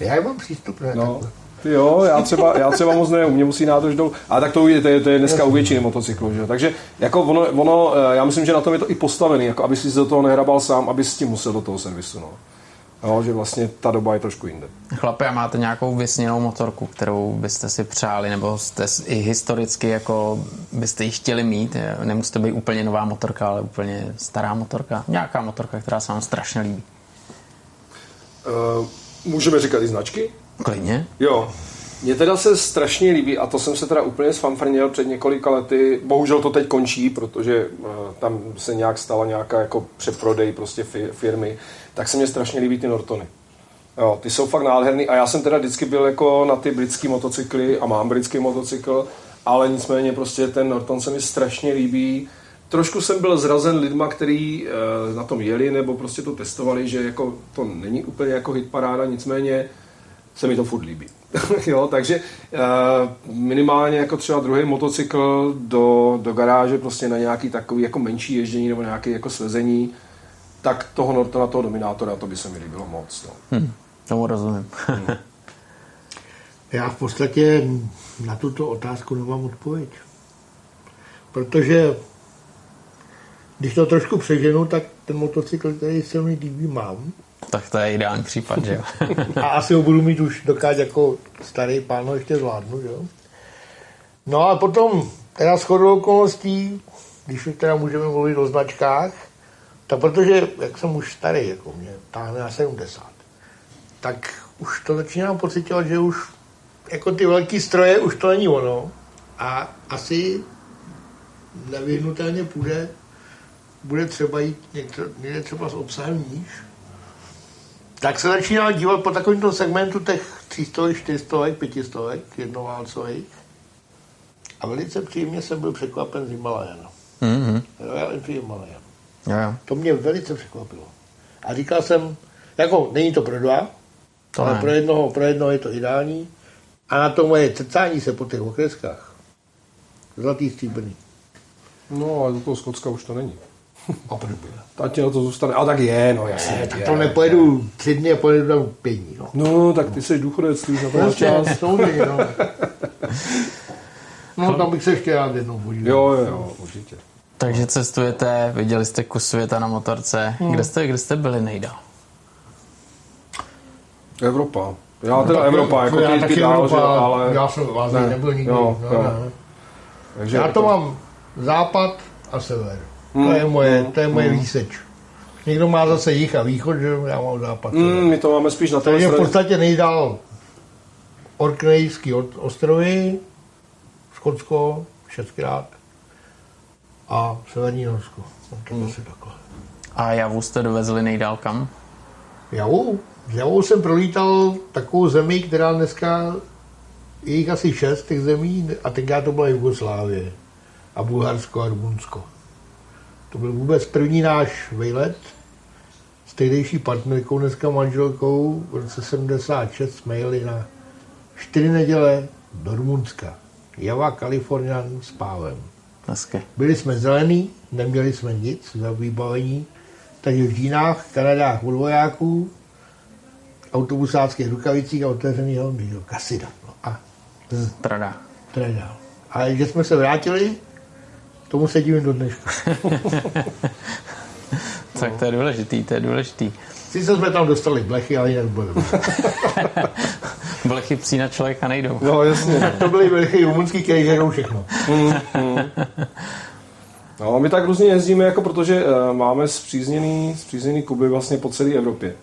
Já mám přístup, ne? no. takhle. Jo, já třeba, já třeba moc ne, u mě musí nádrž dolů. A tak to, je, to, je, to je dneska u většiny motocyklů. Že? Takže jako ono, ono, eh, já myslím, že na tom je to i postavený, jako aby si do toho nehrabal sám, aby s tím musel do toho servisu. No. Jo, že vlastně ta doba je trošku jinde. Chlapi, a máte nějakou vysněnou motorku, kterou byste si přáli, nebo jste i historicky jako byste ji chtěli mít? Nemusí to být úplně nová motorka, ale úplně stará motorka. Nějaká motorka, která se vám strašně líbí. Uh, můžeme říkat i značky? Klidně. Jo. Mně teda se strašně líbí, a to jsem se teda úplně sfanfrnil před několika lety, bohužel to teď končí, protože uh, tam se nějak stala nějaká jako přeprodej prostě fi- firmy, tak se mně strašně líbí ty Nortony. Jo, ty jsou fakt nádherný a já jsem teda vždycky byl jako na ty britský motocykly a mám britský motocykl, ale nicméně prostě ten Norton se mi strašně líbí. Trošku jsem byl zrazen lidma, kteří uh, na tom jeli nebo prostě to testovali, že jako to není úplně jako hitparáda, nicméně se mi to furt líbí. (laughs) jo, takže uh, minimálně jako třeba druhý motocykl do, do garáže prostě na nějaký takový jako menší ježdění nebo nějaké jako svezení, tak toho Nortona, toho Dominátora, to by se mi líbilo moc. No. Hm, tomu rozumím. (laughs) Já v podstatě na tuto otázku nemám odpověď. Protože když to trošku přeženu, tak ten motocykl, který se mi líbí, mám. Tak to je ideální případ, že jo? (laughs) A asi ho budu mít už dokáž jako starý pán ho ještě zvládnu, jo. No a potom, teda shodou okolností, když už teda můžeme mluvit o značkách, tak protože, jak jsem už starý, jako mě táhne na 70, tak už to začínám pocitovat, že už jako ty velký stroje už to není ono. A asi nevyhnutelně půjde, bude třeba jít někde, někde třeba s obsahem níž, tak se začínal dívat po takovémto segmentu těch 300, 400, 500, jednoválcových. A velice příjemně jsem byl překvapen z Himalajana. Mhm. Royal Enfield Himalayan. Jo, jo. To mě velice překvapilo. A říkal jsem, jako není to pro dva, To ale ne. pro jednoho, pro jednoho je to ideální. A na to moje cecání se po těch okreskách. Zlatý stříbrný. No, ale do toho Skotska už to není. A proč Tak ti na to zůstane. A tak je, no jasně. Tak je. to nepojedu tři dny a pojedu tam pět dní. No. No, tak ty jsi důchodec, ty už na to čas. no. (laughs) No, tam bych se ještě rád jednou podíval. Jo, jo, jo, určitě. Takže cestujete, viděli jste kus světa na motorce. Hmm. Kde, jste, kde jste byli nejdál? Evropa. Já teda Tak, Evropa, jako já ty, taky dál, že, ale... Já jsem v Ázii Ne, nebyl nikdy. jo, no, jo. Ne. Takže Já to jako- mám západ a sever. Hmm, To je moje, hmm, to je moje hmm. výseč. Někdo má zase jich a východ, že jo, já mám západ. Mm, sever. my to máme spíš na té v podstatě nejdál Orknejský ostrovy, Skotsko, šestkrát a Severní Norsko. No, to Hmm. asi takhle. A javu jste dovezli nejdál kam? Javou. S Javou jsem prolítal takovou zemi, která dneska je jich asi šest těch zemí a tenkrát to byla Jugoslávie a Bulharsko a Rumunsko. To byl vůbec první náš výlet s tehdejší partnerkou, dneska manželkou. V roce 76 jsme jeli na čtyři neděle do Rumunska. Java, Kalifornian s pávem. Hezky. Byli jsme zelení, neměli jsme nic za vybavení, takže v džínách, kanadách od vojáků, autobusáckých rukavicích a jo, kasida. No a Trada. teda. A že jsme se vrátili, tomu se divím do dneška. (laughs) Tak to je důležitý, to je důležitý. Sice jsme tam dostali blechy, ale jinak bylo. (laughs) Blechy psí na člověka nejdou. No, jasně. To byly blechy rumunský, který žerou všechno. No, my tak různě jezdíme, jako protože uh, máme zpřízněný, zpřízněný kluby vlastně po celé Evropě.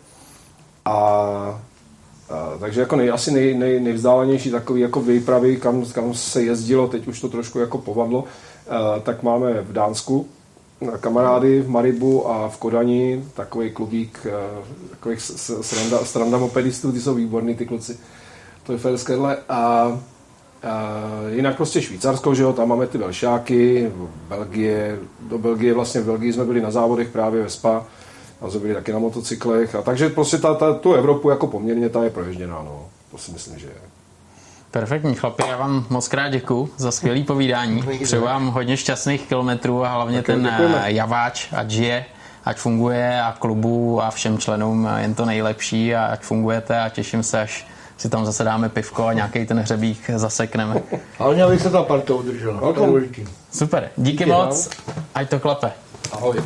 A, a takže jako nej, asi nej, nej, nejvzdálenější takový jako výpravy, kam, kam se jezdilo, teď už to trošku jako povadlo, tak máme v Dánsku kamarády v Maribu a v Kodani, takový klubík takových s- s- sranda, sranda mopedistů, ty jsou výborní ty kluci. To je Ferskedle a Uh, jinak prostě Švýcarsko, že jo, tam máme ty velšáky, Belgie, do Belgie, vlastně v Belgii jsme byli na závodech právě ve Spa, tam jsme byli taky na motocyklech, a takže prostě ta, ta, tu Evropu jako poměrně ta je proježděná, no, to si myslím, že je. Perfektní chlapi, já vám moc krát děkuji za skvělé povídání. Přeju vám hodně šťastných kilometrů a hlavně Také ten děkujeme. eh, javáč, ať žije, ať funguje a klubu a všem členům jen to nejlepší a ať fungujete a těším se, až si tam zase dáme pivko a nějaký ten hřebík zasekneme. (laughs) Hlavně, aby se ta parta udržela. Super, díky Díky moc, ať to klape. Ahoj.